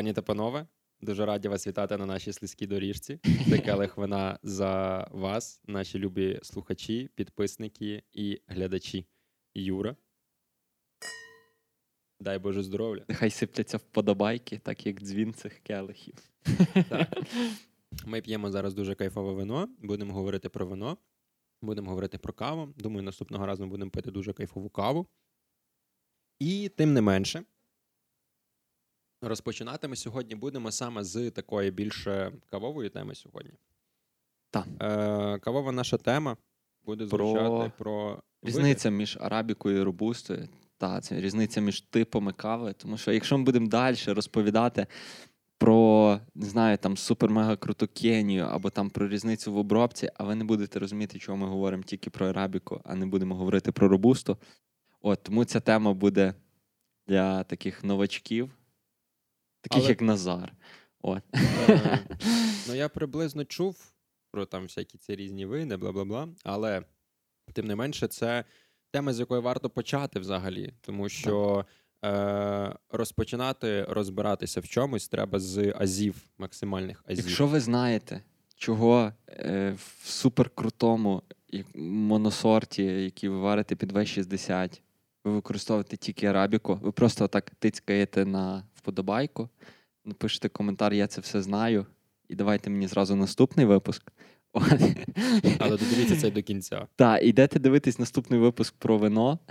Пані та панове, дуже раді вас вітати на нашій слизькій доріжці. Це келих вина за вас, наші любі слухачі, підписники і глядачі. Юра. Дай Боже здоров'я. Нехай сипляться вподобайки, так як дзвін цих келихів. Так. Ми п'ємо зараз дуже кайфове вино. Будемо говорити про вино, будемо говорити про каву. Думаю, наступного разу ми будемо пити дуже кайфову каву. І тим не менше, розпочинати ми сьогодні будемо саме з такої більш кавової теми сьогодні. Так. Е, Кавова наша тема буде звучати про, про різниця між арабікою і робустою. Та, це різниця між типами кави. Тому що якщо ми будемо далі розповідати про не знаю, там супер-мега круту Кенію або там про різницю в обробці, а ви не будете розуміти, чого ми говоримо тільки про арабіку, а не будемо говорити про робусту. От тому ця тема буде для таких новачків, таких Але... як Назар. От. Е, ну, я приблизно чув про там всякі ці різні вини, бла бла бла. Але тим не менше, це тема, з якої варто почати взагалі, тому що е, розпочинати розбиратися в чомусь треба з азів, максимальних азів. Якщо ви знаєте, чого е, в суперкрутому моносорті, який ви варите під В60, ви використовуєте тільки арабіку, ви просто так тицькаєте на вподобайку, напишете коментар, я це все знаю, і давайте мені зразу наступний випуск. Але додивіться це до кінця. Так, ідете дивитись наступний випуск про вино.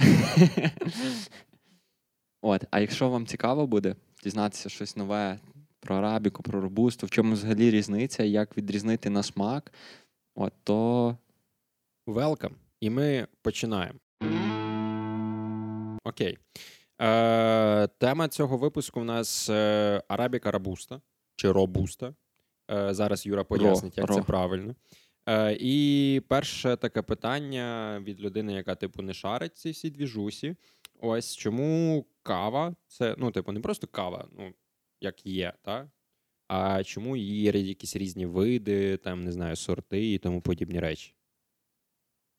От, А якщо вам цікаво буде дізнатися щось нове про арабіку, про робусту, в чому взагалі різниця, як відрізнити на смак, от, то. Welcome. І ми починаємо. Окей. Е, Тема цього випуску в нас е, Арабіка Рабуста чи Робуста. Е, Зараз Юра пояснить, як ро. це правильно. Е, І перше таке питання від людини, яка типу не шарить ці всі двіжусі. Ось чому кава це, ну, типу, не просто кава, ну, як є, так? А чому є якісь різні види, там, не знаю, сорти і тому подібні речі?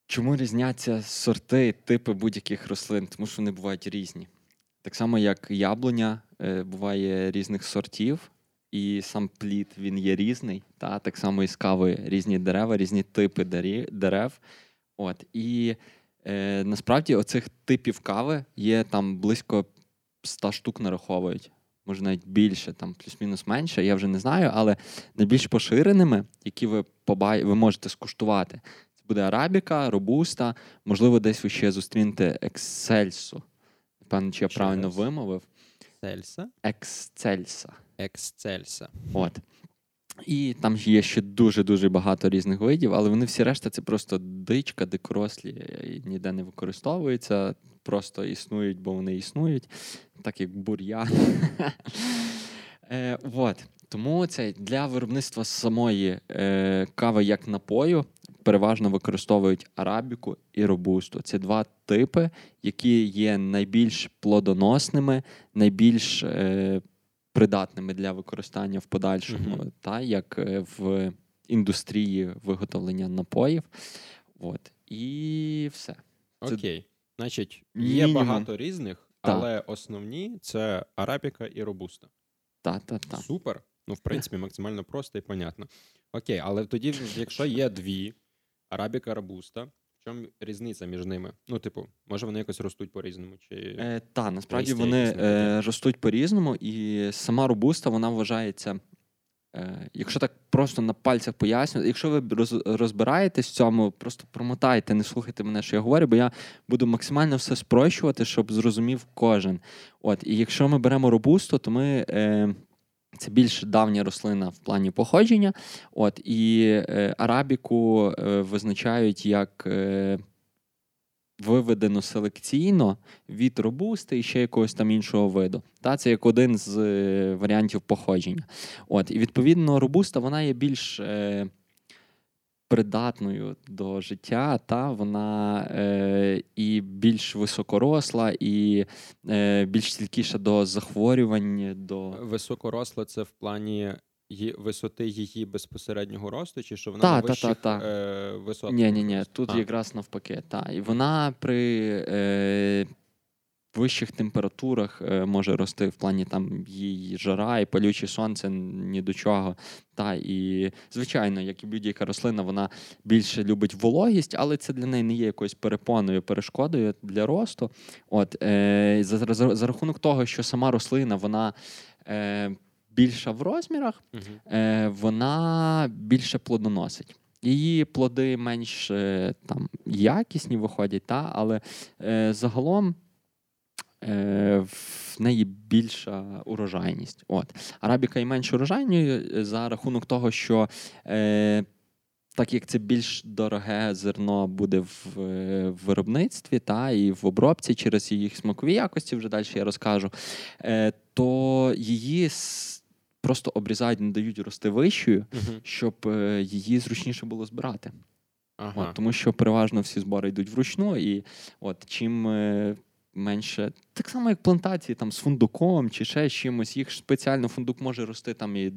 Чому різняться сорти, типи будь-яких рослин? Тому що вони бувають різні. Так само, як яблуня е, буває різних сортів, і сам плід він є різний. Та? Так само і з кавою різні дерева, різні типи дерев. От. І е, насправді оцих типів кави є там близько 100 штук нараховують. Може навіть більше, там плюс-мінус менше, я вже не знаю, але найбільш поширеними, які ви побай... ви можете скуштувати, це буде арабіка, робуста, можливо, десь ви ще зустрінете ексельсу. Певно, чи я правильно вимовив. Сельса? Ексцельса. Ексцельса. От. І там є ще дуже-дуже багато різних видів, але вони всі решта це просто дичка, дикорослі і ніде не використовуються, просто існують, бо вони існують, так як бур'ян. Е, от. Тому це для виробництва самої е, кави як напою переважно використовують арабіку і робусту. Це два типи, які є найбільш плодоносними, найбільш е, придатними для використання в подальшому, mm-hmm. та як е, в індустрії виготовлення напоїв. От. І все. Окей. Значить, є Мінімум. багато різних, але основні це арабіка і робуста. Так. Супер. Ну, в принципі, максимально просто і понятно. Окей, але тоді, якщо є дві арабіка робуста, в чому різниця між ними? Ну, типу, може вони якось ростуть по-різному? чи... Е, Так, насправді вони е, ростуть по-різному, і сама робуста вона вважається. Е, якщо так просто на пальцях пояснювати, якщо ви розбираєтесь в цьому, просто промотайте, не слухайте мене, що я говорю, бо я буду максимально все спрощувати, щоб зрозумів кожен. От, І якщо ми беремо робусту, то ми е, це більш давня рослина в плані походження. От, І е, арабіку е, визначають як е, виведено селекційно від робусти і ще якогось там іншого виду. Та, Це як один з е, варіантів походження. От, І відповідно робуста вона є більш. Е, придатною до життя, та вона е, і більш високоросла, і е, більш стількіша до захворювань. до... Високоросла це в плані її, висоти її безпосереднього росту, чи що вона та, на вищих та, та, е, висотах? Ні, ні, ні, тут а. якраз навпаки. Та. І вона при. Е, вищих температурах е, може рости в плані там її жара і палюче сонце ні до чого. Та І, звичайно, як і будь-яка рослина, вона більше любить вологість, але це для неї не є якоюсь перепоною, перешкодою для росту. От, е, За, за, за рахунок того, що сама рослина, вона. Е, Більша в розмірах, uh-huh. е, вона більше плодоносить. Її плоди менш е, там якісні виходять, та, але е, загалом в неї більша урожайність. От. Арабіка і менш урожайною е, за рахунок того, що е, так як це більш дороге зерно буде в, е, в виробництві та і в обробці через їх смакові якості, вже далі я розкажу, е, то її просто обрізають, не дають рости вищою, uh щоб е, її зручніше було збирати. Ага. От, Тому що переважно всі збори йдуть вручну, і от чим е, менше, так само, як плантації там з фундуком чи ще чимось, їх спеціально фундук може рости там і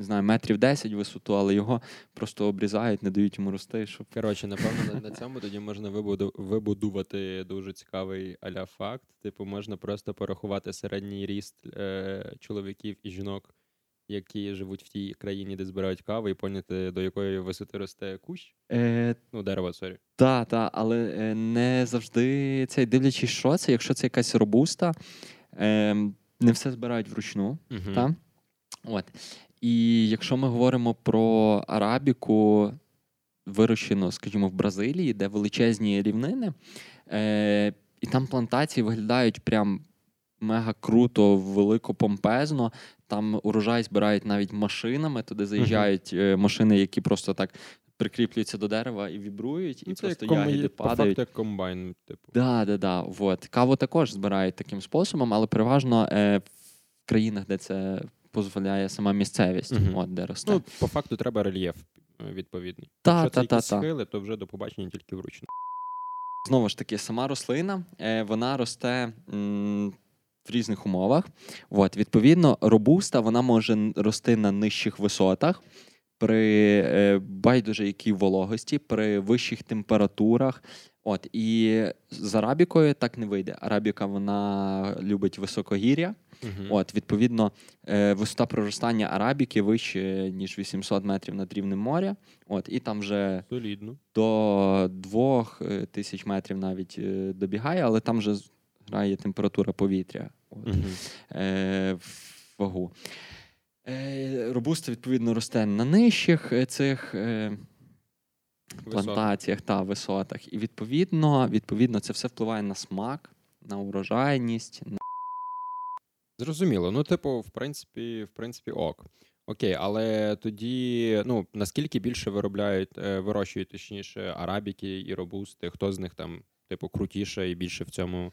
не знаю, метрів 10 висоту, але його просто обрізають, не дають йому рости. Щоб... Коротше, напевно, на цьому тоді можна вибудувати дуже цікавий аля факт. Типу, можна просто порахувати середній ріст е- чоловіків і жінок, які живуть в тій країні, де збирають каву, і поняти, до якої висоти росте кущ. Е... Ну, дерево, sorry. Так, так, але е, не завжди цей дивлячись, що це, якщо це якась робуста, е, не все збирають вручну. Угу. Та? От. І якщо ми говоримо про арабіку, вирощену, скажімо, в Бразилії, де величезні рівнини, е, і там плантації виглядають прям мега круто, велико помпезно. Там урожай збирають навіть машинами, туди заїжджають uh-huh. машини, які просто так. Прикріплюються до дерева і вібрують, і ну, це просто як ягіди по падають. По як комбайн, типу. Да, да, да. Вот. Каву також збирають таким способом, але переважно е, в країнах, де це дозволяє сама місцевість, угу. от де росте. Ну, По факту треба рельєф е, відповідний. Та, Якщо та, це та, схили, то вже до побачення тільки вручну. Знову ж таки, сама рослина е, вона росте м, в різних умовах. От, Відповідно, робуста вона може рости на нижчих висотах. При е, байдуже якій вологості, при вищих температурах. От, І з арабікою так не вийде. Арабіка вона любить високогір'я. Угу. От, Відповідно, е, висота проростання арабіки вище, ніж 800 метрів над рівнем моря. От, І там вже Солідно. до 2000 метрів навіть е, добігає, але там вже грає температура повітря от, е, вагу. Е, Робуста, відповідно, росте на нижчих е, цих. Е, Плантаціях та висотах. І відповідно, відповідно, це все впливає на смак, на урожайність, на Зрозуміло. Ну, типу, в принципі, в принципі, ок. Окей, але тоді, ну, наскільки більше виробляють, е, вирощують, точніше, арабіки і робусти, хто з них там, типу, крутіше і більше в цьому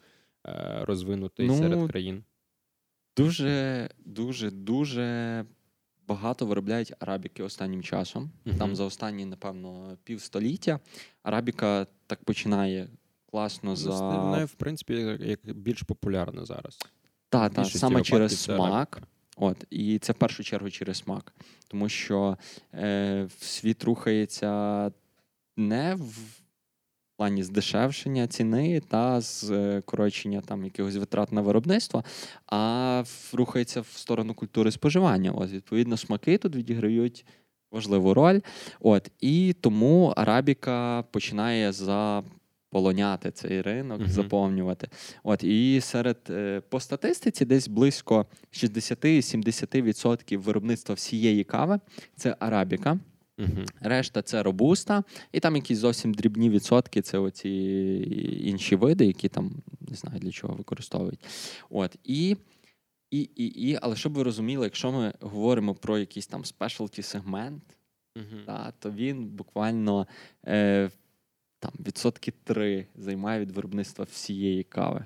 розвинутий ну, серед країн? Дуже, дуже, дуже багато виробляють арабіки останнім часом. uh Там за останні, напевно, півстоліття. Арабіка так починає класно за. Вона, в принципі, як більш популярна зараз. Так, та, саме через смак. От, І це в першу чергу через смак. Тому що е, світ рухається не в плані здешевшення ціни та скорочення там якихось витрат на виробництво, а рухається в сторону культури споживання. От, Відповідно, смаки тут відіграють важливу роль. От, І тому арабіка починає за полоняти цей ринок, uh-huh. заповнювати. От І серед е, по статистиці десь близько 60-70% виробництва всієї кави це арабіка. Uh-huh. Решта це робуста, і там якісь зовсім дрібні відсотки це оці інші види, які там не знаю для чого використовують. От І, і, і, і, Але щоб ви розуміли, якщо ми говоримо про якийсь там спешалті сегмент, uh-huh. та, то він буквально. Е, там відсотки 3 займає від виробництва всієї кави.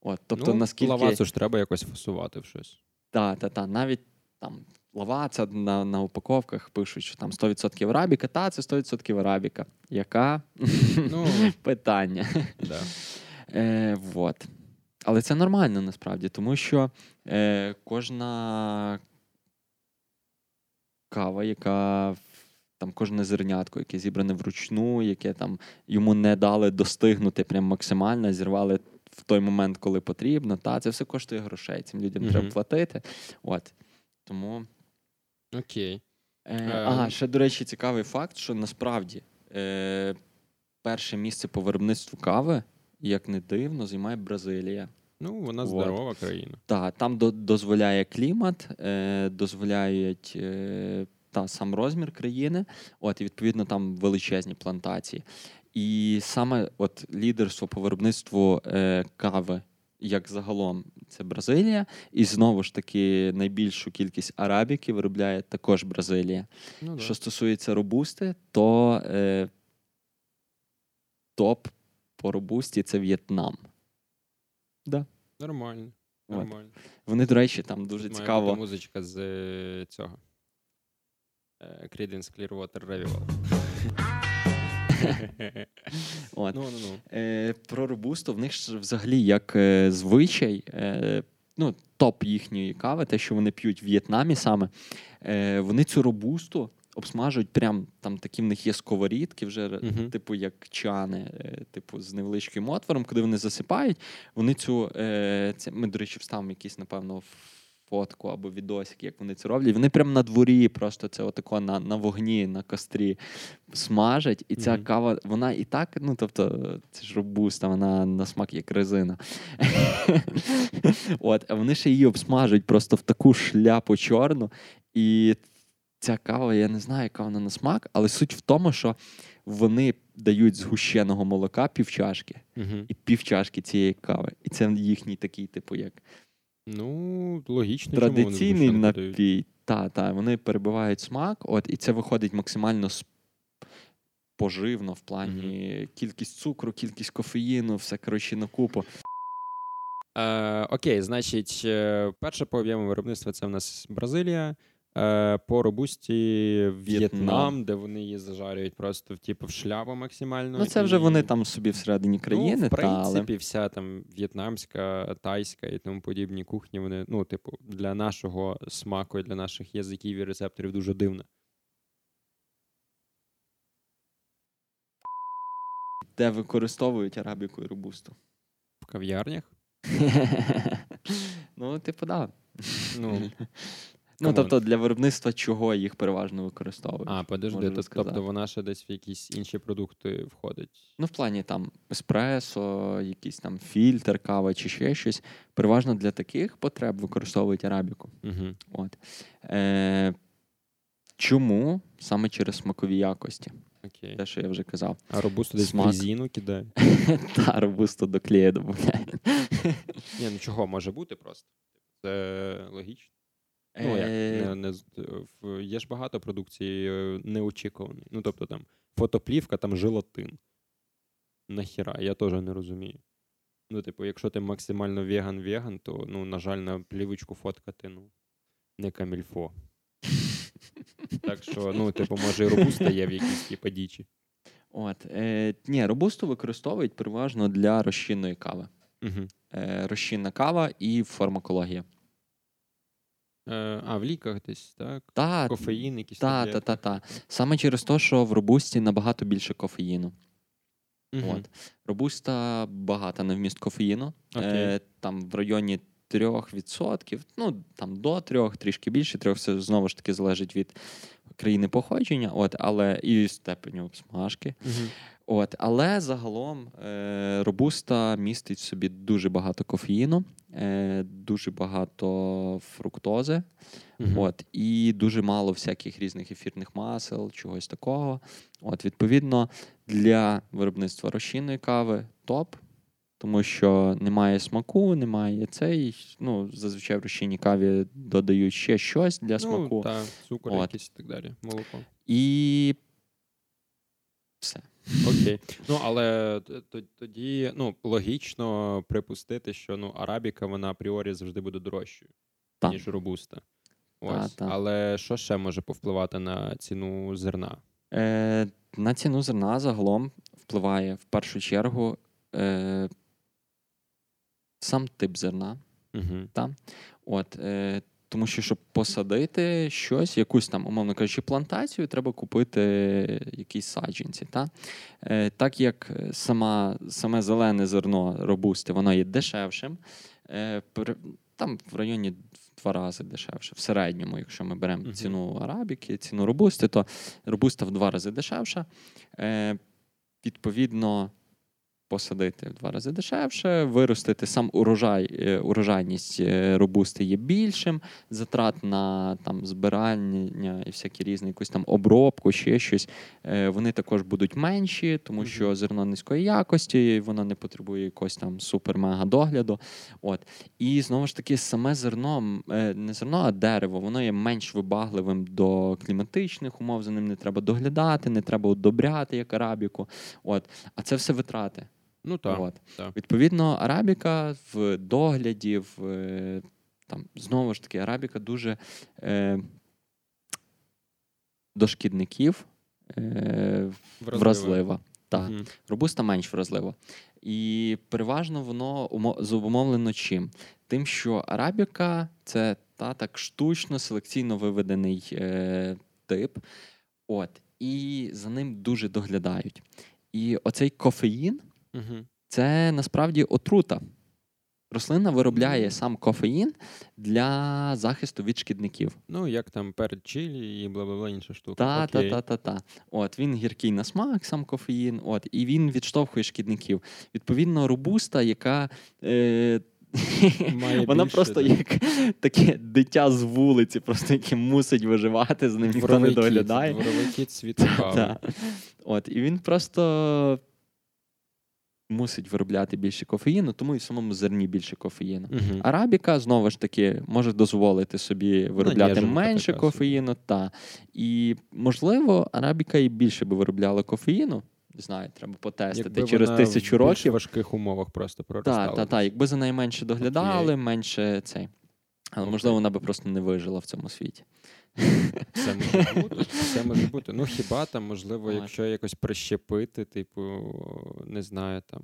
От, тобто, ну, наскільки... Лавацу ж треба якось фасувати в щось. Так, так, так. Навіть там лаваца на на упаковках пишуть, що там 100% арабіка, та це 100% арабіка. Яка? Ну, Питання. Да. Е, вот. Але це нормально насправді, тому що е, кожна кава, яка там кожне зернятко, яке зібране вручну, яке там йому не дали достигнути прям максимально, зірвали в той момент, коли потрібно. Та це все коштує грошей. Цим людям mm-hmm. треба платити. От тому окей. Е, е, Ага, ще до речі, цікавий факт, що насправді е, перше місце по виробництву кави, як не дивно, займає Бразилія. Ну, вона здорова От. країна. Так, там до, дозволяє клімат, е, дозволяють е, та, сам розмір країни, от, і відповідно там величезні плантації. І саме от лідерство по виробництву е, кави, як загалом, це Бразилія, і знову ж таки найбільшу кількість арабіки виробляє також Бразилія. Ну, Що стосується робусти, то е, топ по робусті це В'єтнам. Да. Нормально. Нормально. Вони, до речі, там дуже Має цікаво. Бути музичка з е, цього. Е, Creedence Clearwater Revival. От. Ну, ну, ну. Е, Про робусту в них ж взагалі як е, звичай. Е, ну, Топ їхньої кави, те, що вони п'ють в В'єтнамі саме, е, вони цю робусту обсмажують прям там такі в них є сковорідки, вже uh-huh. типу як чани, е, типу з невеличким отвором, куди вони засипають. Вони цю е, це ми, до речі, вставимо якісь, напевно, фотку або відосик, як вони це роблять. Вони прямо на дворі, просто це отако на на вогні, на кострі смажать. І ця mm-hmm. кава, вона і так, ну тобто, це ж робуста, вона на смак як резина. От, А вони ще її обсмажують просто в таку шляпу чорну. І ця кава, я не знаю, яка вона на смак, але суть в тому, що вони дають згущеного молока півчашки uh-huh. і півчашки цієї кави. І це їхній такий, типу, як. Ну, логічно. Традиційний чому вони напій. Так, та, вони перебивають смак, от, і це виходить максимально поживно в плані mm-hmm. кількість цукру, кількість кофеїну, все коротше на купу. Е, Окей, значить, е, перше по об'єму виробництва це в нас Бразилія. Е, по робусті В'єтнам, де вони її зажарюють просто типу, в шляпу максимально. Ну, це вже і... вони там собі всередині країни. Ну, В принципі, та, але... вся там в'єтнамська, тайська і тому подібні кухні, вони, ну, типу, для нашого смаку і для наших язиків і рецепторів дуже дивна. Де використовують арабіку і робусту? В кав'ярнях? Ну, типу, так. Ну, Ну, тобто для виробництва чого їх переважно використовують. А, подожди, то, тобто вона ще десь в якісь інші продукти входить. Ну, в плані там еспресо, якийсь там фільтр, кава чи ще щось. Переважно для таких потреб використовують арабіку. Угу. От. Е, Чому? Саме через смакові якості. Окей. Те, що я вже казав. А робусту десь Смак. резину кидає? Та, робусту до клея додає. Ні, ну чого може бути просто? Це логічно. Ну, як, е, не, не, Є ж багато продукції е, неочікуваної. Ну, тобто там фотоплівка, там желатин. Нахіра, я теж не розумію. Ну, типу, якщо ти максимально веган-веган, то, ну, на жаль, на плівочку фоткати, ну, не камільфо. Так що, ну, типу, може, і робуста є в якійсь типу, дічі. От, е, Ні, робусту використовують переважно для розчинної кави. Угу. Е, Розчинна кава і фармакологія. Е, а, в ліках десь, так? Та, Кофеїн, якісь та, та, та, та. Саме через те, що в робусті набагато більше кофеїну. Угу. От. Робуста багата на вміст кофеїну. Е, Там в районі 3%, ну там до 3, трішки більше, 3, все знову ж таки залежить від країни походження, от, але і степеню обсмажки. Угу. От, Але загалом е, робуста містить в собі дуже багато кофеїну, е, дуже багато фруктози, uh от, і дуже мало всяких різних ефірних масел, чогось такого. От, Відповідно, для виробництва розчинної кави топ, тому що немає смаку, немає цей. Ну, Зазвичай в розчинній каві додають ще щось для ну, смаку. Так, цукор от. якийсь і так далі. Молоко. І все. Окей. Ну, але тоді ну, логічно припустити, що ну, арабіка вона апріорі завжди буде дорожчою, так. ніж робуста. Ось. Так. Але що ще може повпливати на ціну зерна? Е, На ціну зерна загалом впливає в першу чергу е, сам тип зерна. Угу. Та? От, е, тому що, щоб посадити щось, якусь там, умовно кажучи, плантацію, треба купити якісь саджанці. Та? Е, так як сама, саме зелене зерно робусти, воно є дешевшим, е, там в районі два рази дешевше. В середньому, якщо ми беремо uh-huh. ціну арабіки, ціну робусти, то робуста в два рази дешевша. Е, Відповідно, посадити в два рази дешевше, виростити сам урожай, е, урожайність е, робусти є більшим, затрат на там збирання і всякі різні якусь там обробку, ще щось. Е, вони також будуть менші, тому що зерно низької якості, воно не потребує якогось там супер-мега догляду. От. І знову ж таки, саме зерно, не зерно, а дерево, воно є менш вибагливим до кліматичних умов, за ним не треба доглядати, не треба удобряти, як арабіку. От. А це все витрати. Ну так. От. так. Відповідно, арабіка в догляді, в е, там знову ж таки, арабіка дуже е, до шкідників е, вразлива. вразлива. Так. Угу. Робуста менш вразлива. І переважно воно зумовлено чим? Тим, що арабіка це та так штучно, селекційно виведений е, тип. От. І за ним дуже доглядають. І оцей кофеїн. Угу. Це насправді отрута. Рослина виробляє сам кофеїн для захисту від шкідників. Ну, як там перед чилі і бла бла бла інша штука. Та, та, та, та, та. От він гіркий на смак, сам кофеїн, от, і він відштовхує шкідників. Відповідно, робуста, яка. Е- Має Вона більше, просто так. як таке дитя з вулиці, просто яке мусить виживати, з ним ніхто не доглядає. Кіт світу. От, І він просто мусить виробляти більше кофеїну, тому і в самому зерні більше кофеїну. uh Арабіка знову ж таки може дозволити собі виробляти ну, менше така, кофеїну. Та. І можливо, арабіка і більше би виробляла кофеїну. Не знаю, треба потестити якби через вона тисячу років. В важких умовах просто проростала. Так, так, так. Якби за нею менше доглядали, менше цей. Але okay. можливо, вона би просто не вижила в цьому світі. Це може бути. Це може бути. Ну хіба там, можливо, якщо якось прищепити, типу, не знаю, там.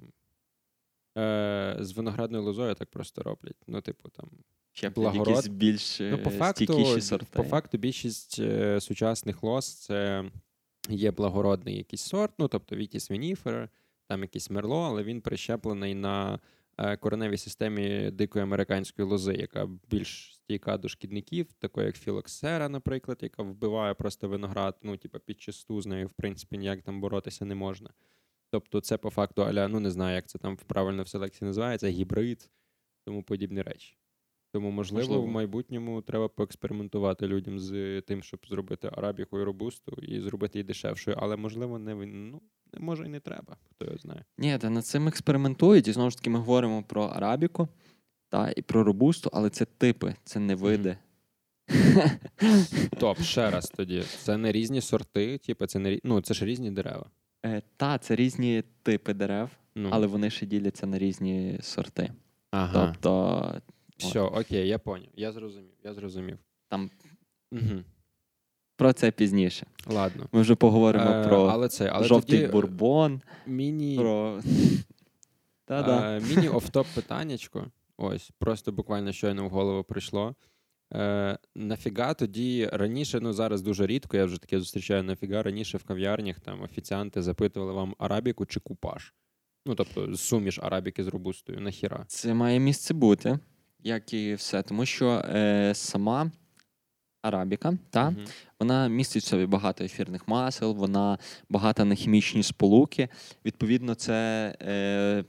Е, З виноградною лозою так просто роблять. Ну, типу, там. Благород. більш ну, по факту, сорти. По факту, більшість е, сучасних лоз це є благородний якийсь сорт, ну, тобто Вітіс Вініфер, там якийсь мерло, але він прищеплений на Е, кореневій системі дикої американської лози, яка більш стійка до шкідників, такої як філоксера, наприклад, яка вбиває просто виноград, ну, типу, підчасту з нею, в принципі, ніяк там боротися не можна. Тобто, це по факту аля, ну не знаю, як це там правильно в селекції називається, гібрид, тому подібні речі. Тому, можливо, можливо, в майбутньому треба поекспериментувати людям з тим, щоб зробити арабіку і робусту і зробити її дешевшою, але можливо, не ну, може і не треба, хто його знає. Ні, та над цим експериментують, і знову ж таки ми говоримо про арабіку та, і про робусту, але це типи, це не види. Топ, ще раз тоді. Це не різні сорти, типу, це не ну, це ж різні дерева. Е, Та, це різні типи дерев, ну. але вони ще діляться на різні сорти. Ага. Тобто. Все, окей, я поняв. Я зрозумів. Я зрозумів. Там угу. Про це пізніше. Ладно. Ми вже поговоримо е, про але це, але жовтий тоді бурбон. Міні про... е, міні офтоп питаннячко. Ось, просто буквально щойно в голову прийшло. Е, Нафіга тоді раніше, ну зараз дуже рідко, я вже таке зустрічаю нафіга. Раніше в кав'ярнях там офіціанти запитували вам арабіку чи купаж. Ну, тобто, суміш арабіки з робустою. Нахіра. Це має місце бути, як і все. Тому що е, сама арабіка, та угу. вона містить в собі багато ефірних масел, вона багата на хімічні сполуки. Відповідно, це е,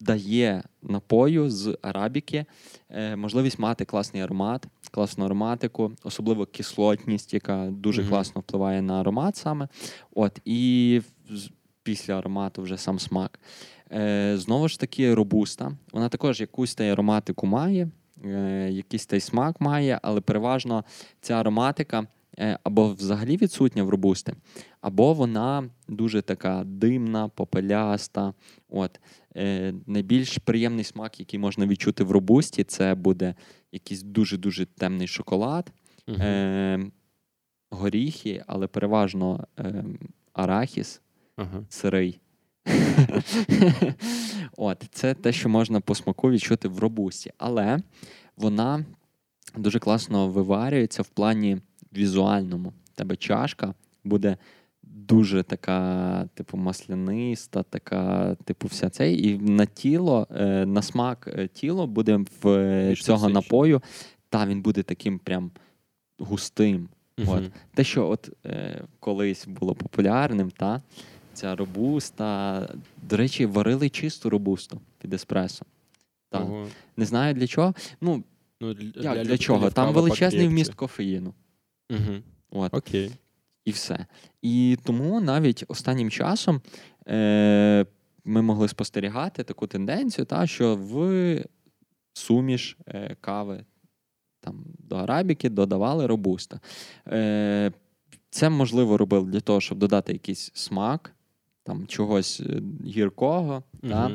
дає напою з арабіки е, можливість мати класний аромат, класну ароматику, особливо кислотність, яка дуже угу. класно впливає на аромат саме. От і після аромату вже сам смак. Е, Знову ж таки, робуста. Вона також якусь та ароматику має. Е, якийсь той смак має, але переважно ця ароматика е, або взагалі відсутня в робусти, або вона дуже така димна, попеляста. От. Е, найбільш приємний смак, який можна відчути в робусті, це буде якийсь дуже-дуже темний шоколад, угу. е, горіхи, але переважно е, арахіс, ага. сирий. От, Це те, що можна по смаку відчути в робусті. Але вона дуже класно виварюється в плані візуальному. тебе чашка буде дуже така, типу, масляниста, така, типу, вся цей. І на тіло, е, на смак е, тіло буде в е, цього напою, та він буде таким прям густим. Uh-huh. От. Те, що от е, колись було популярним, та ця робуста. До речі, варили чисту робусту під еспресо. Так. Uh-huh. Не знаю для чого. Ну, ну Для, як, для, для чого? Там величезний вміст кофеїну. Uh-huh. От. Окей. І все. І тому навіть останнім часом е, ми могли спостерігати таку тенденцію, та, що в суміш е, кави там, до арабіки додавали робуста. Е, Це можливо робили для того, щоб додати якийсь смак, там, чогось е, гіркого, угу. та,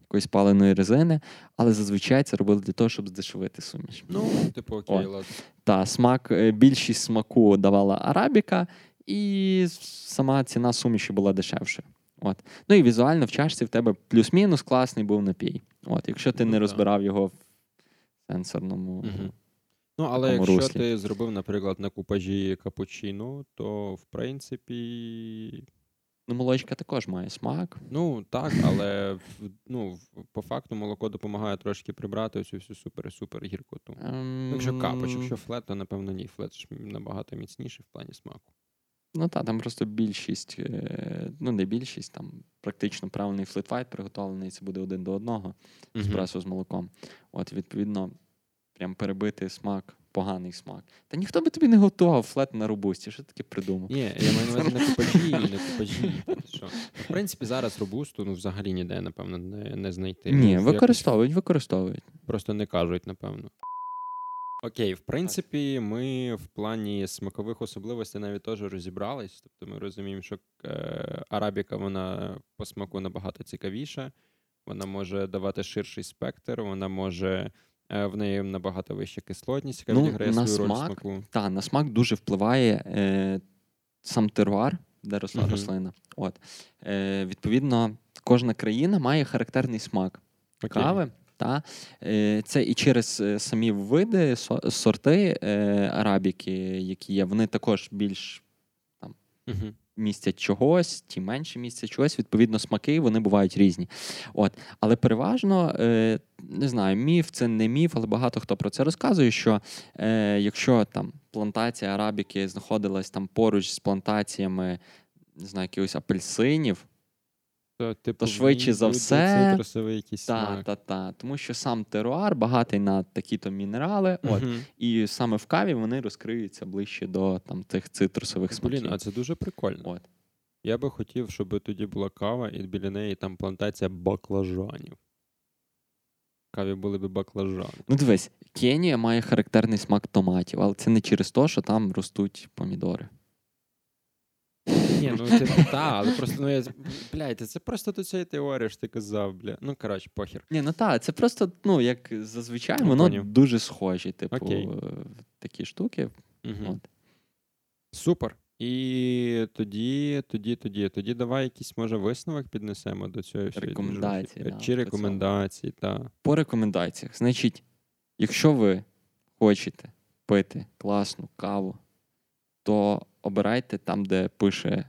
якоїсь паленої резини, але зазвичай це робили для того, щоб здешевити суміш. Ну, типу, окей, ладно. Та, смак, е, більшість смаку давала арабіка, і сама ціна суміші була дешевшою. От. Ну і візуально в чашці в тебе плюс-мінус класний був напій. От, Якщо ти ну, не розбирав його в сенсорному. Угу. Ну, але якщо руслі. ти зробив, наприклад, на купажі капучино, то в принципі. Ну, молочка також має смак. Ну, так, але ну, по факту молоко допомагає трошки прибрати цю всю супер-супер гіркоту. Um... Якщо капоч, якщо флет, то напевно ні. Флет ж набагато міцніший в плані смаку. Ну так, там просто більшість, е, ну не більшість, там практично правильний flat white приготовлений, це буде один до одного uh-huh. з молоком. От, відповідно, прям перебити смак, поганий смак. Та ніхто би тобі не готував flat на робусті. Що таке придумав? Ні, я маю на увазі на купажі, на купажі. В принципі, зараз робусту ну, взагалі ніде, напевно, не не знайти. Ні, використовують, використовують. Просто не кажуть, напевно. Окей, в принципі, ми в плані смакових особливостей навіть теж розібрались. Тобто ми розуміємо, що е, арабіка вона по смаку набагато цікавіша, вона може давати ширший спектр, вона може. Е, в неї набагато вища кислотність, яка ну, відіграє свою смак, роль смаку. Так, на смак дуже впливає е, сам теруар, де росла uh-huh. рослина. От. Е, Відповідно, кожна країна має характерний смак okay. кави. Та? Е, це і через е, самі види, сорти е, арабіки, які є, вони також більш там, угу. Містять чогось, ті менше містять чогось, відповідно, смаки вони бувають різні. От. Але переважно, не знаю, міф це не міф, але багато хто про це розказує, що якщо там плантація арабіки знаходилась там поруч з плантаціями не знаю, якихось апельсинів. То, типу, то швидше за все. Цитрусовий якийсь та, смак. Та, та, Тому що сам теруар багатий на такі-то мінерали. От, І саме в каві вони розкриються ближче до там, тих цитрусових смаків. Блін, а це дуже прикольно. От. Я би хотів, щоб тоді була кава, і біля неї там плантація баклажанів. Каві були б баклажани. Ну, дивись, Кенія має характерний смак томатів, але це не через те, що там ростуть помідори. Ні, ну типу, та, але просто ну я блядь, це просто до цієї теорії що ти казав, бля. Ну коротше, похер. Ні, ну так, це просто, ну, як зазвичай, воно Поняв. дуже схожі, типу, Окей. такі штуки. Угу. От. Супер. І тоді, тоді, тоді, тоді давай якийсь, може, висновок піднесемо до цього. Рекомендації. Да, Чи рекомендації, так. По рекомендаціях. Значить, якщо ви хочете пити класну каву, то обирайте там, де пише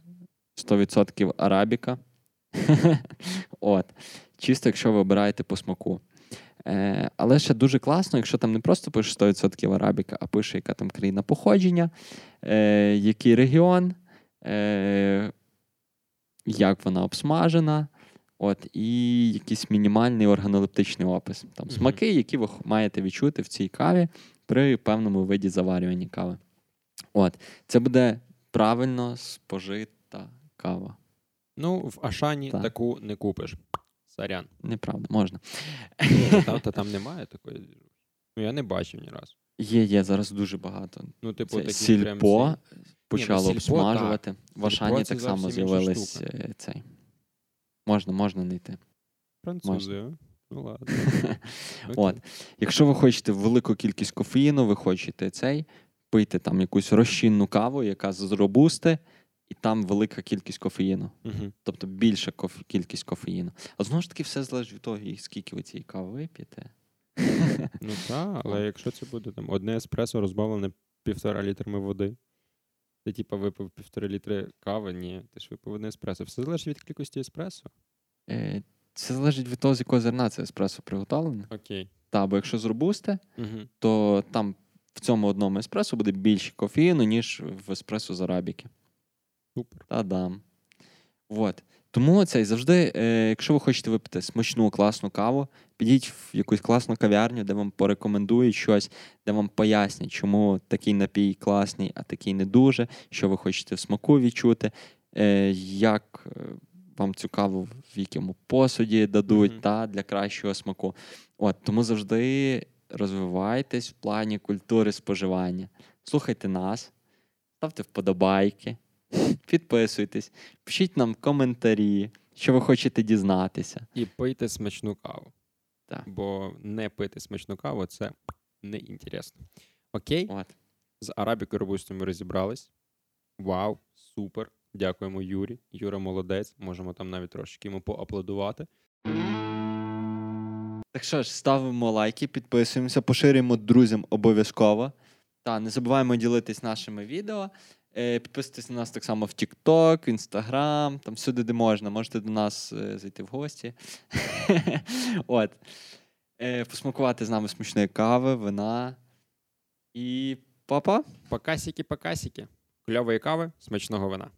100% арабіка. От. Чисто, якщо ви обираєте по смаку. Е, Але ще дуже класно, якщо там не просто пише 100% арабіка, а пише, яка там країна походження, е, який регіон, е, як вона обсмажена. От, І якийсь мінімальний органолептичний опис. Там Смаки, які ви маєте відчути в цій каві при певному виді заварювання кави. От, Це буде правильно спожита кава. Ну, в Ашані так. таку не купиш. Сорян. Неправда, можна. Та, та там немає такої. Ну, я не бачив ні разу. Є, є, зараз дуже багато. Ну, типу, такі Сільпо прям... почало Ні, ну, сільпо, обсмажувати. В Ашані так само з'явились е, цей. Можна, можна не йти. Французи, а? Ну ладно. От. Якщо ви хочете велику кількість кофеїну, ви хочете цей, пийте там якусь розчинну каву, яка з робусти, і там велика кількість кофеїну. uh Тобто більша кофе, кількість кофеїну. А знову ж таки, все залежить від того, скільки ви цієї кави вип'єте. Ну так, але якщо це буде там одне еспресо розбавлене півтора літрами води. Ти, типа, випив півтори літри кави, ні, ти ж випив одне еспресо. Все залежить від кількості еспресо. Е, Це залежить від того, з якого зерна це еспресо приготовлене. Окей. Так, бо якщо з робусте, угу. то там в цьому одному еспресо буде більше кофеїну, ніж в еспресо з арабіки. Супер. Та-дам. Вот. Тому цей завжди, е, якщо ви хочете випити смачну, класну каву, підіть в якусь класну кав'ярню, де вам порекомендують щось, де вам пояснять, чому такий напій класний, а такий не дуже, що ви хочете в смаку відчути, е, як е, вам цю каву в якому посуді дадуть mm-hmm. та, для кращого смаку. От, Тому завжди розвивайтесь в плані культури споживання. Слухайте нас, ставте вподобайки. Підписуйтесь, пишіть нам коментарі, що ви хочете дізнатися. І пийте смачну каву. Так. Бо не пити смачну каву це неінтересно. Окей? От. З Арабікою робустою ми розібрались. Вау, супер. Дякуємо Юрі. Юра молодець. Можемо там навіть трошки йому поаплодувати. Так що ж, ставимо лайки, підписуємося, поширюємо друзям обов'язково. Та не забуваємо ділитись нашими відео. Е, підписуйтесь на нас так само в TikTok, Instagram, там всюди, де можна. Можете до нас е, зайти в гості. От. Е, посмакувати з нами смачної кави, вина. І папа. Покасіки-покасіки. Кльової кави, смачного вина.